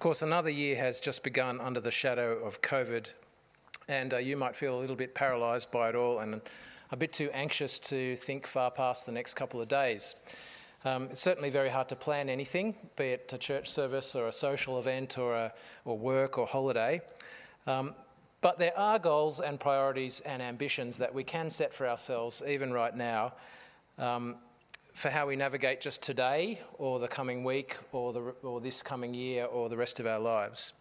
Of course, another year has just begun under the shadow of COVID, and uh, you might feel a little bit paralysed by it all and a bit too anxious to think far past the next couple of days. Um, it's certainly very hard to plan anything, be it a church service or a social event or, a, or work or holiday. Um, but there are goals and priorities and ambitions that we can set for ourselves, even right now, um, for how we navigate just today or the coming week or, the, or this coming year or the rest of our lives.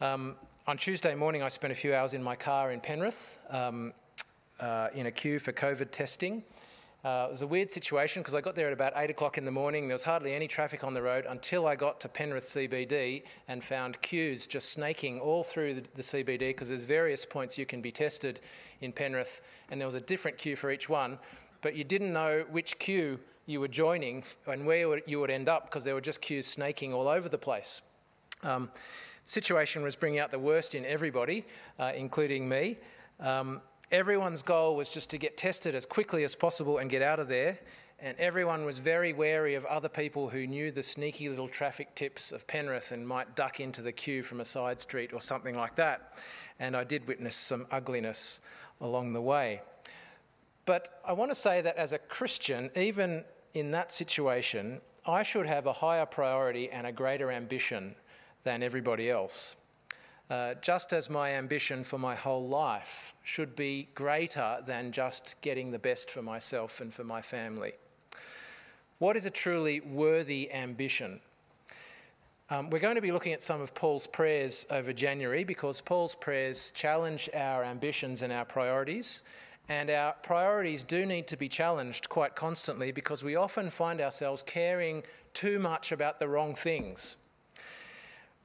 Um, on Tuesday morning, I spent a few hours in my car in Penrith um, uh, in a queue for COVID testing. Uh, it was a weird situation because I got there at about 8 o'clock in the morning. There was hardly any traffic on the road until I got to Penrith CBD and found queues just snaking all through the, the CBD because there's various points you can be tested in Penrith, and there was a different queue for each one but you didn't know which queue you were joining and where you would end up because there were just queues snaking all over the place. Um, the situation was bringing out the worst in everybody, uh, including me. Um, everyone's goal was just to get tested as quickly as possible and get out of there. And everyone was very wary of other people who knew the sneaky little traffic tips of Penrith and might duck into the queue from a side street or something like that. And I did witness some ugliness along the way. But I want to say that as a Christian, even in that situation, I should have a higher priority and a greater ambition than everybody else. Uh, just as my ambition for my whole life should be greater than just getting the best for myself and for my family. What is a truly worthy ambition? Um, we're going to be looking at some of Paul's prayers over January because Paul's prayers challenge our ambitions and our priorities and our priorities do need to be challenged quite constantly because we often find ourselves caring too much about the wrong things.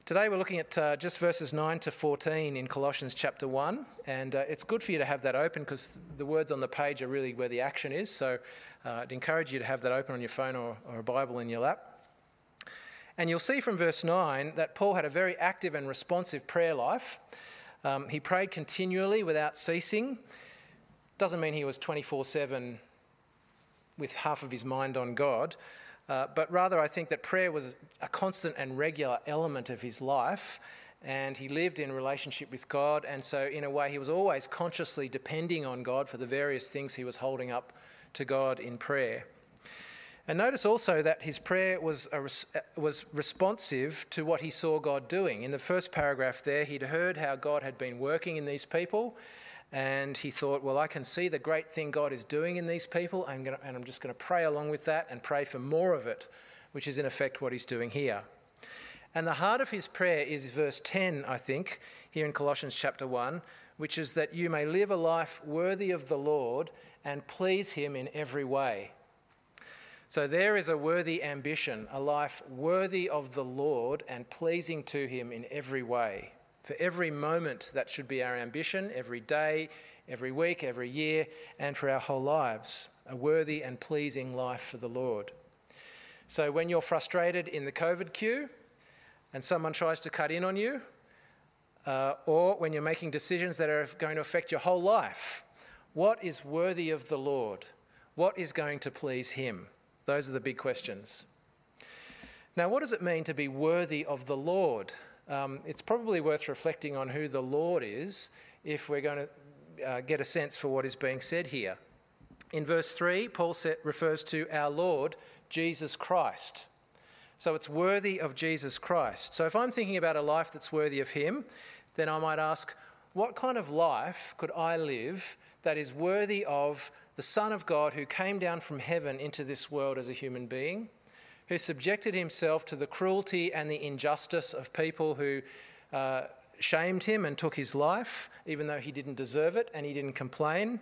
Today we're looking at uh, just verses 9 to 14 in Colossians chapter 1, and uh, it's good for you to have that open because the words on the page are really where the action is. So uh, I'd encourage you to have that open on your phone or, or a Bible in your lap. And you'll see from verse 9 that Paul had a very active and responsive prayer life. Um, he prayed continually without ceasing. Doesn't mean he was 24 7 with half of his mind on God, uh, but rather I think that prayer was a constant and regular element of his life, and he lived in relationship with God, and so in a way he was always consciously depending on God for the various things he was holding up to God in prayer. And notice also that his prayer was, res- was responsive to what he saw God doing. In the first paragraph there, he'd heard how God had been working in these people, and he thought, well, I can see the great thing God is doing in these people, and I'm just going to pray along with that and pray for more of it, which is in effect what he's doing here. And the heart of his prayer is verse 10, I think, here in Colossians chapter 1, which is that you may live a life worthy of the Lord and please him in every way. So there is a worthy ambition, a life worthy of the Lord and pleasing to him in every way. For every moment, that should be our ambition, every day, every week, every year, and for our whole lives. A worthy and pleasing life for the Lord. So when you're frustrated in the COVID queue and someone tries to cut in on you, uh, or when you're making decisions that are going to affect your whole life, what is worthy of the Lord? What is going to please Him? Those are the big questions. Now, what does it mean to be worthy of the Lord? Um, it's probably worth reflecting on who the Lord is if we're going to uh, get a sense for what is being said here. In verse 3, Paul refers to our Lord, Jesus Christ. So it's worthy of Jesus Christ. So if I'm thinking about a life that's worthy of Him, then I might ask, what kind of life could I live that is worthy of the Son of God who came down from heaven into this world as a human being? Who subjected himself to the cruelty and the injustice of people who uh, shamed him and took his life, even though he didn't deserve it and he didn't complain.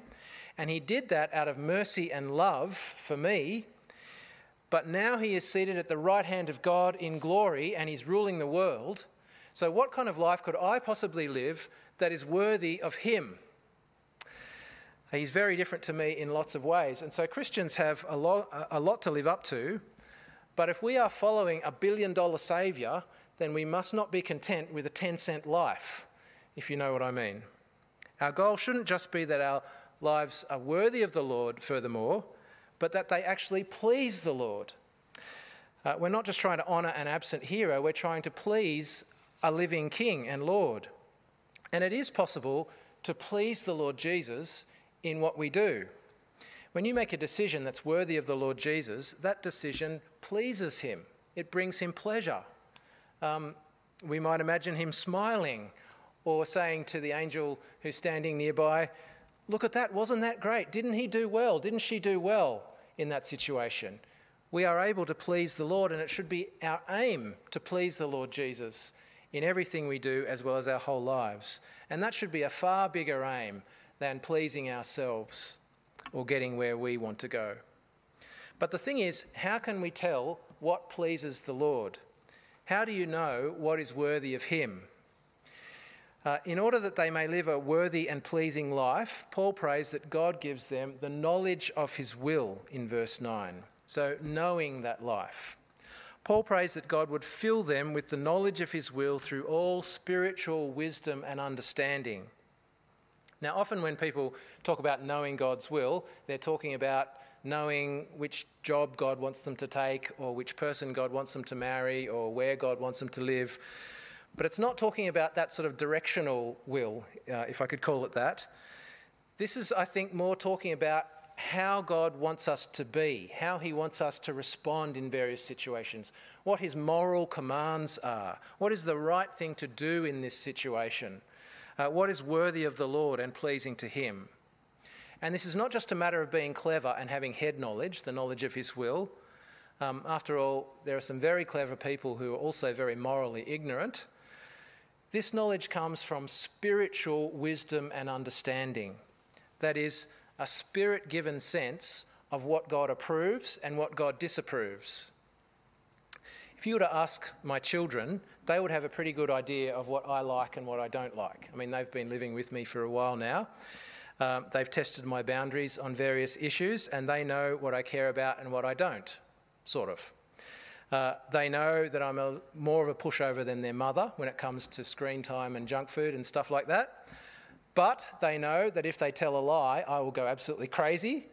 And he did that out of mercy and love for me. But now he is seated at the right hand of God in glory and he's ruling the world. So, what kind of life could I possibly live that is worthy of him? He's very different to me in lots of ways. And so, Christians have a lot, a lot to live up to. But if we are following a billion dollar Saviour, then we must not be content with a 10 cent life, if you know what I mean. Our goal shouldn't just be that our lives are worthy of the Lord, furthermore, but that they actually please the Lord. Uh, we're not just trying to honour an absent hero, we're trying to please a living King and Lord. And it is possible to please the Lord Jesus in what we do. When you make a decision that's worthy of the Lord Jesus, that decision pleases him, it brings him pleasure. Um, we might imagine him smiling or saying to the angel who's standing nearby, Look at that, wasn't that great? Didn't he do well? Didn't she do well in that situation? We are able to please the Lord, and it should be our aim to please the Lord Jesus in everything we do as well as our whole lives. And that should be a far bigger aim than pleasing ourselves or getting where we want to go. But the thing is, how can we tell what pleases the Lord? How do you know what is worthy of Him? Uh, in order that they may live a worthy and pleasing life, Paul prays that God gives them the knowledge of His will in verse 9. So, knowing that life. Paul prays that God would fill them with the knowledge of His will through all spiritual wisdom and understanding. Now, often when people talk about knowing God's will, they're talking about knowing which job God wants them to take, or which person God wants them to marry, or where God wants them to live. But it's not talking about that sort of directional will, uh, if I could call it that. This is, I think, more talking about how God wants us to be, how He wants us to respond in various situations, what His moral commands are, what is the right thing to do in this situation, uh, what is worthy of the Lord and pleasing to Him. And this is not just a matter of being clever and having head knowledge, the knowledge of His will. Um, after all, there are some very clever people who are also very morally ignorant. This knowledge comes from spiritual wisdom and understanding. That is, a spirit given sense of what God approves and what God disapproves. If you were to ask my children, they would have a pretty good idea of what I like and what I don't like. I mean, they've been living with me for a while now. Um, they've tested my boundaries on various issues and they know what I care about and what I don't, sort of. Uh, they know that I'm a, more of a pushover than their mother when it comes to screen time and junk food and stuff like that. But they know that if they tell a lie, I will go absolutely crazy.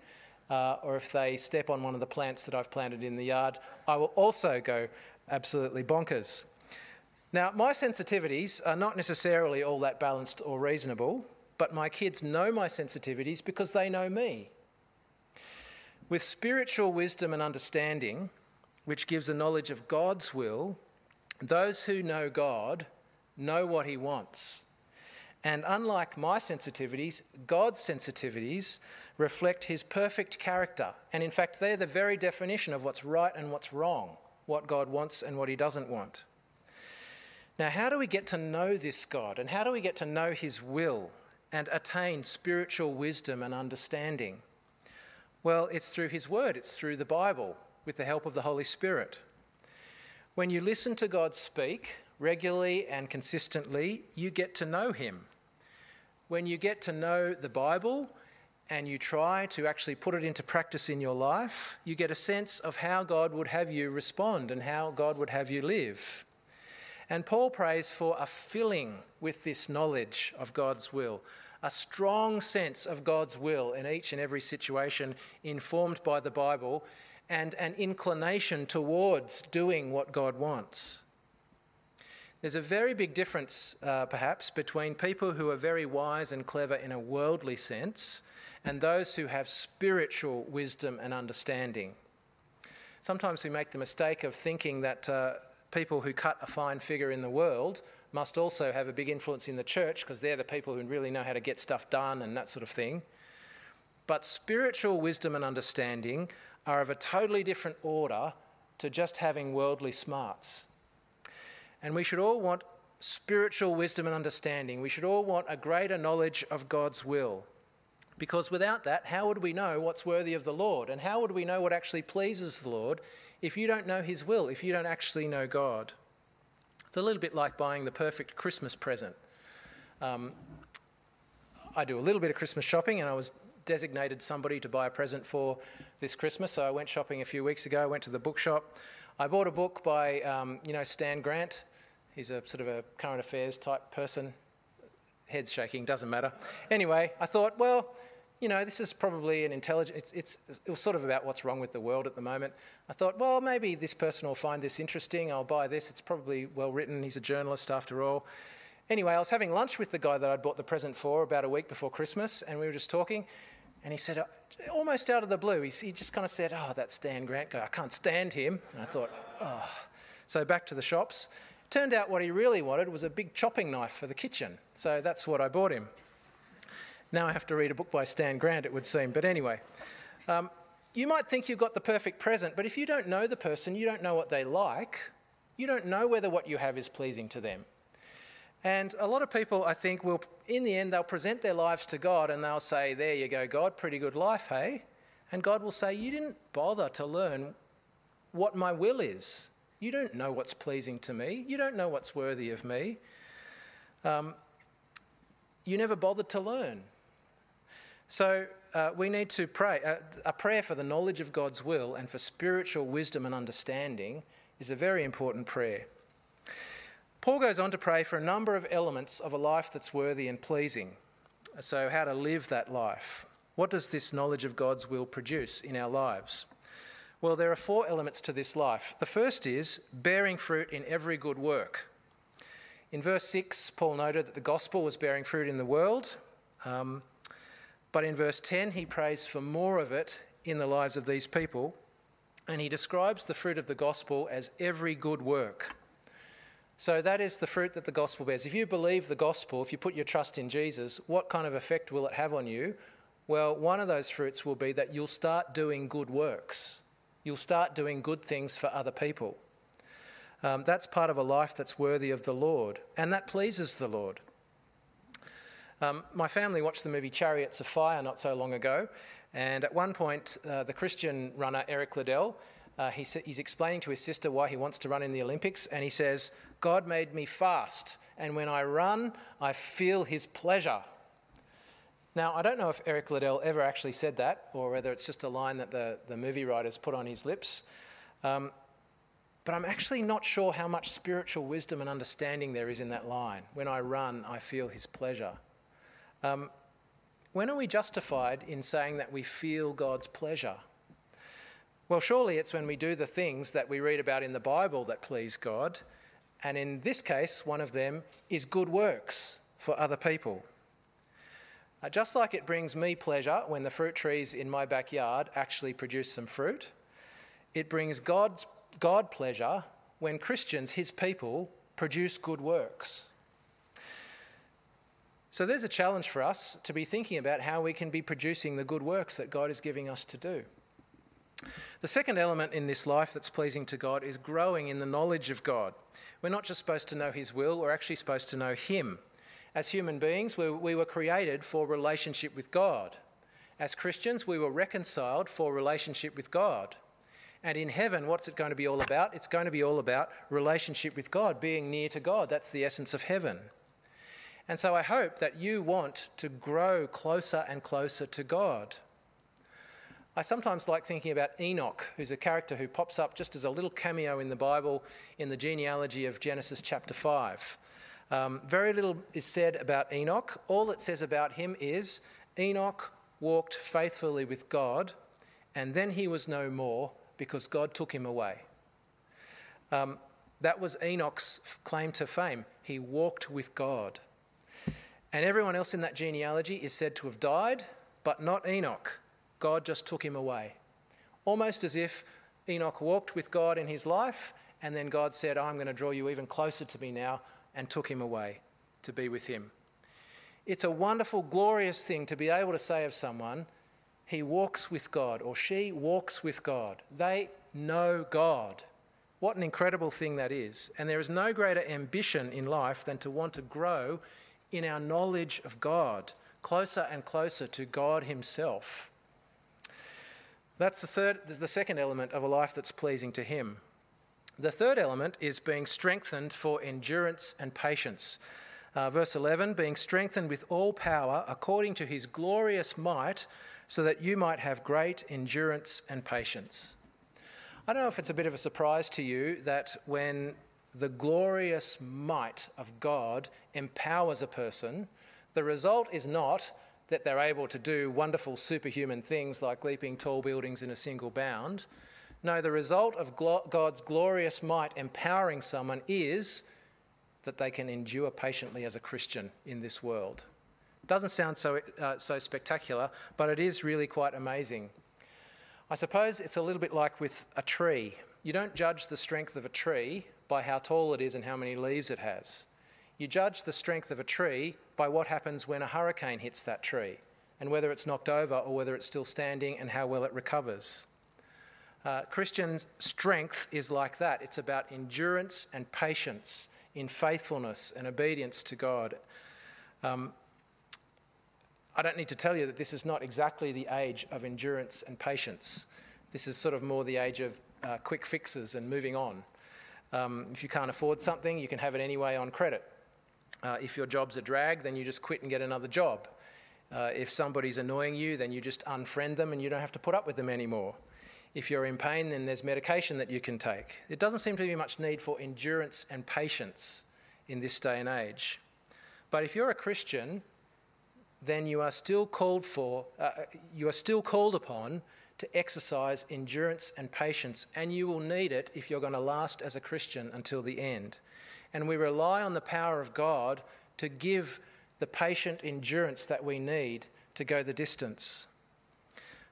Uh, or if they step on one of the plants that I've planted in the yard, I will also go absolutely bonkers. Now, my sensitivities are not necessarily all that balanced or reasonable, but my kids know my sensitivities because they know me. With spiritual wisdom and understanding, which gives a knowledge of God's will, those who know God know what He wants and unlike my sensitivities, God's sensitivities reflect his perfect character. And in fact, they're the very definition of what's right and what's wrong, what God wants and what he doesn't want. Now, how do we get to know this God? And how do we get to know his will and attain spiritual wisdom and understanding? Well, it's through his word, it's through the Bible with the help of the Holy Spirit. When you listen to God speak, regularly and consistently, you get to know Him. When you get to know the Bible and you try to actually put it into practice in your life, you get a sense of how God would have you respond and how God would have you live. And Paul prays for a filling with this knowledge of God's will, a strong sense of God's will in each and every situation informed by the Bible, and an inclination towards doing what God wants. There's a very big difference, uh, perhaps, between people who are very wise and clever in a worldly sense and those who have spiritual wisdom and understanding. Sometimes we make the mistake of thinking that uh, people who cut a fine figure in the world must also have a big influence in the church because they're the people who really know how to get stuff done and that sort of thing. But spiritual wisdom and understanding are of a totally different order to just having worldly smarts. And we should all want spiritual wisdom and understanding. We should all want a greater knowledge of God's will. Because without that, how would we know what's worthy of the Lord? And how would we know what actually pleases the Lord if you don't know His will, if you don't actually know God? It's a little bit like buying the perfect Christmas present. Um, I do a little bit of Christmas shopping, and I was designated somebody to buy a present for this Christmas. So I went shopping a few weeks ago, went to the bookshop. I bought a book by, um, you know, Stan Grant. He's a sort of a current affairs type person. Head's shaking, doesn't matter. Anyway, I thought, well, you know, this is probably an intelligent, it's, it's, it was sort of about what's wrong with the world at the moment. I thought, well, maybe this person will find this interesting. I'll buy this. It's probably well written. He's a journalist after all. Anyway, I was having lunch with the guy that I'd bought the present for about a week before Christmas, and we were just talking. And he said, uh, almost out of the blue, he, he just kind of said, Oh, that Stan Grant guy, I can't stand him. And I thought, Oh. So back to the shops. Turned out what he really wanted was a big chopping knife for the kitchen. So that's what I bought him. Now I have to read a book by Stan Grant, it would seem. But anyway, um, you might think you've got the perfect present, but if you don't know the person, you don't know what they like, you don't know whether what you have is pleasing to them. And a lot of people, I think, will, in the end, they'll present their lives to God and they'll say, There you go, God, pretty good life, hey? And God will say, You didn't bother to learn what my will is. You don't know what's pleasing to me. You don't know what's worthy of me. Um, you never bothered to learn. So uh, we need to pray. Uh, a prayer for the knowledge of God's will and for spiritual wisdom and understanding is a very important prayer. Paul goes on to pray for a number of elements of a life that's worthy and pleasing. So, how to live that life. What does this knowledge of God's will produce in our lives? Well, there are four elements to this life. The first is bearing fruit in every good work. In verse 6, Paul noted that the gospel was bearing fruit in the world. Um, but in verse 10, he prays for more of it in the lives of these people, and he describes the fruit of the gospel as every good work. So that is the fruit that the gospel bears. If you believe the gospel, if you put your trust in Jesus, what kind of effect will it have on you? Well, one of those fruits will be that you'll start doing good works. You'll start doing good things for other people. Um, that's part of a life that's worthy of the Lord, and that pleases the Lord. Um, my family watched the movie Chariots of Fire not so long ago, and at one point, uh, the Christian runner Eric Liddell, uh, he's explaining to his sister why he wants to run in the Olympics, and he says, God made me fast, and when I run, I feel his pleasure. Now, I don't know if Eric Liddell ever actually said that, or whether it's just a line that the, the movie writers put on his lips. Um, but I'm actually not sure how much spiritual wisdom and understanding there is in that line. When I run, I feel his pleasure. Um, when are we justified in saying that we feel God's pleasure? Well, surely it's when we do the things that we read about in the Bible that please God. And in this case, one of them is good works for other people. Uh, just like it brings me pleasure when the fruit trees in my backyard actually produce some fruit, it brings God's, God pleasure when Christians, his people, produce good works. So there's a challenge for us to be thinking about how we can be producing the good works that God is giving us to do. The second element in this life that's pleasing to God is growing in the knowledge of God. We're not just supposed to know His will, we're actually supposed to know Him. As human beings, we, we were created for relationship with God. As Christians, we were reconciled for relationship with God. And in heaven, what's it going to be all about? It's going to be all about relationship with God, being near to God. That's the essence of heaven. And so I hope that you want to grow closer and closer to God. I sometimes like thinking about Enoch, who's a character who pops up just as a little cameo in the Bible in the genealogy of Genesis chapter 5. Um, very little is said about Enoch. All it says about him is Enoch walked faithfully with God, and then he was no more because God took him away. Um, that was Enoch's claim to fame. He walked with God. And everyone else in that genealogy is said to have died, but not Enoch. God just took him away. Almost as if Enoch walked with God in his life, and then God said, I'm going to draw you even closer to me now, and took him away to be with him. It's a wonderful, glorious thing to be able to say of someone, he walks with God, or she walks with God. They know God. What an incredible thing that is. And there is no greater ambition in life than to want to grow in our knowledge of God, closer and closer to God Himself. That's the third, the second element of a life that's pleasing to Him. The third element is being strengthened for endurance and patience. Uh, verse 11, being strengthened with all power according to his glorious might, so that you might have great endurance and patience. I don't know if it's a bit of a surprise to you that when the glorious might of God empowers a person, the result is not that they're able to do wonderful superhuman things like leaping tall buildings in a single bound. No, the result of God's glorious might empowering someone is that they can endure patiently as a Christian in this world. Doesn't sound so, uh, so spectacular, but it is really quite amazing. I suppose it's a little bit like with a tree. You don't judge the strength of a tree by how tall it is and how many leaves it has. You judge the strength of a tree by what happens when a hurricane hits that tree and whether it's knocked over or whether it's still standing and how well it recovers. Uh, Christian strength is like that. It's about endurance and patience in faithfulness and obedience to God. Um, I don't need to tell you that this is not exactly the age of endurance and patience. This is sort of more the age of uh, quick fixes and moving on. Um, if you can't afford something, you can have it anyway on credit. Uh, if your job's a drag, then you just quit and get another job. Uh, if somebody's annoying you, then you just unfriend them and you don't have to put up with them anymore. If you're in pain, then there's medication that you can take. It doesn't seem to be much need for endurance and patience in this day and age. But if you're a Christian, then you are still called for, uh, you are still called upon to exercise endurance and patience, and you will need it if you're going to last as a Christian until the end. And we rely on the power of God to give the patient endurance that we need to go the distance.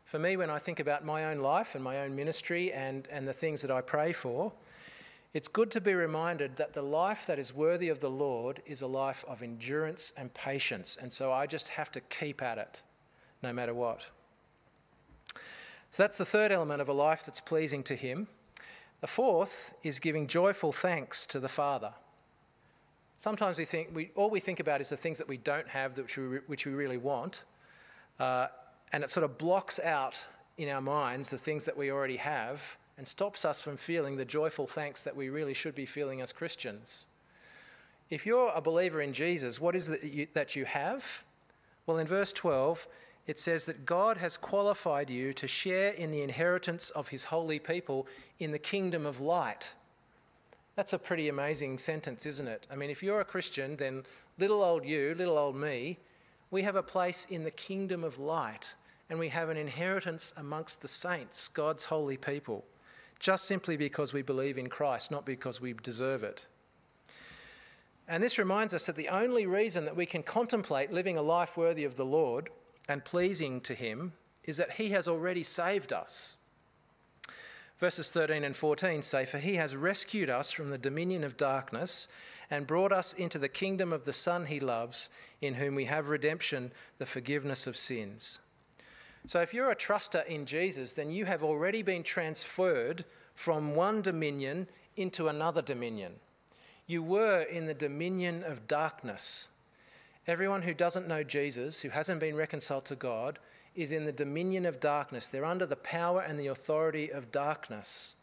For me, when I think about my own life and my own ministry and, and the things that I pray for, it's good to be reminded that the life that is worthy of the Lord is a life of endurance and patience. And so I just have to keep at it no matter what. So that's the third element of a life that's pleasing to Him. The fourth is giving joyful thanks to the Father. Sometimes we think we, all we think about is the things that we don't have, which we, which we really want, uh, and it sort of blocks out in our minds the things that we already have and stops us from feeling the joyful thanks that we really should be feeling as Christians. If you're a believer in Jesus, what is it that you, that you have? Well, in verse 12, it says that God has qualified you to share in the inheritance of his holy people in the kingdom of light. That's a pretty amazing sentence, isn't it? I mean, if you're a Christian, then little old you, little old me, we have a place in the kingdom of light and we have an inheritance amongst the saints, God's holy people, just simply because we believe in Christ, not because we deserve it. And this reminds us that the only reason that we can contemplate living a life worthy of the Lord and pleasing to Him is that He has already saved us. Verses 13 and 14 say, For He has rescued us from the dominion of darkness and brought us into the kingdom of the Son He loves, in whom we have redemption, the forgiveness of sins. So if you're a truster in Jesus, then you have already been transferred from one dominion into another dominion. You were in the dominion of darkness Everyone who doesn't know Jesus, who hasn't been reconciled to God, is in the dominion of darkness. They're under the power and the authority of darkness.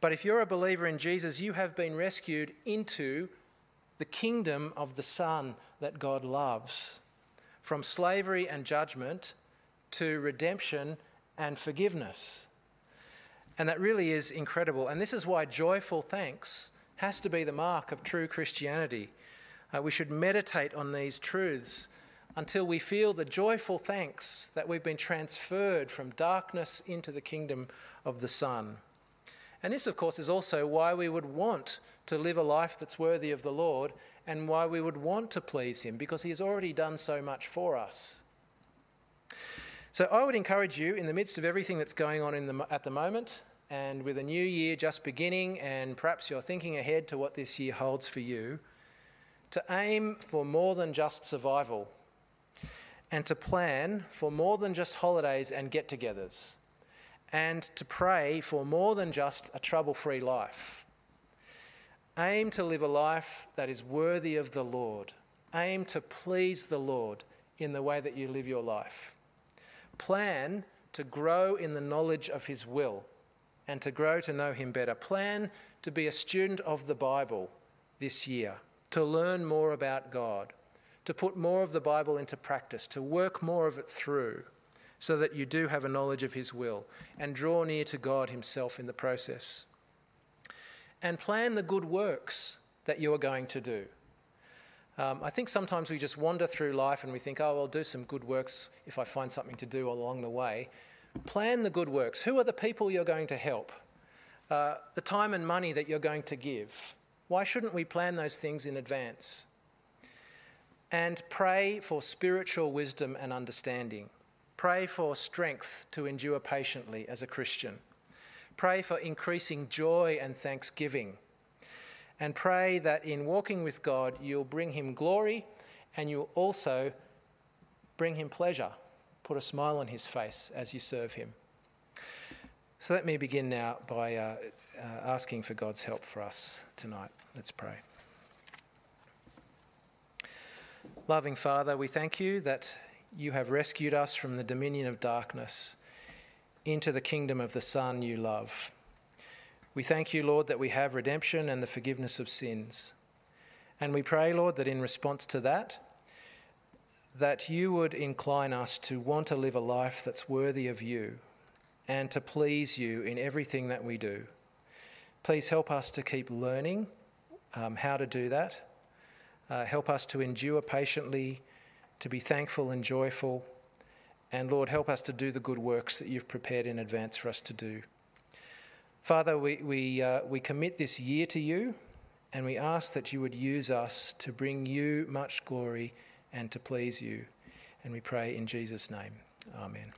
But if you're a believer in Jesus, you have been rescued into the kingdom of the Son that God loves. From slavery and judgment to redemption and forgiveness. And that really is incredible. And this is why joyful thanks has to be the mark of true Christianity. Uh, we should meditate on these truths until we feel the joyful thanks that we've been transferred from darkness into the kingdom of the Son. And this, of course, is also why we would want to live a life that's worthy of the Lord and why we would want to please Him, because He has already done so much for us. So I would encourage you, in the midst of everything that's going on the, at the moment, and with a new year just beginning, and perhaps you're thinking ahead to what this year holds for you, to aim for more than just survival and to plan for more than just holidays and get togethers and to pray for more than just a trouble free life. Aim to live a life that is worthy of the Lord. Aim to please the Lord in the way that you live your life. Plan to grow in the knowledge of His will and to grow to know Him better. Plan to be a student of the Bible this year to learn more about God, to put more of the Bible into practice, to work more of it through, so that you do have a knowledge of His will and draw near to God Himself in the process. And plan the good works that you are going to do. Um, I think sometimes we just wander through life and we think, oh, I'll do some good works if I find something to do along the way. Plan the good works. Who are the people you're going to help? Uh, the time and money that you're going to give. Why shouldn't we plan those things in advance? And pray for spiritual wisdom and understanding. Pray for strength to endure patiently as a Christian. Pray for increasing joy and thanksgiving. And pray that in walking with God, you'll bring Him glory and you'll also bring Him pleasure. Put a smile on His face as you serve Him. So let me begin now by uh, uh, asking for God's help for us tonight. Let's pray. Loving Father, we thank you that you have rescued us from the dominion of darkness into the kingdom of the Son you love. We thank you, Lord, that we have redemption and the forgiveness of sins. And we pray, Lord, that in response to that, that you would incline us to want to live a life that's worthy of you and to please you in everything that we do. Please help us to keep learning um, how to do that. Uh, help us to endure patiently, to be thankful and joyful. And Lord, help us to do the good works that you've prepared in advance for us to do. Father, we, we, uh, we commit this year to you and we ask that you would use us to bring you much glory and to please you. And we pray in Jesus' name. Amen.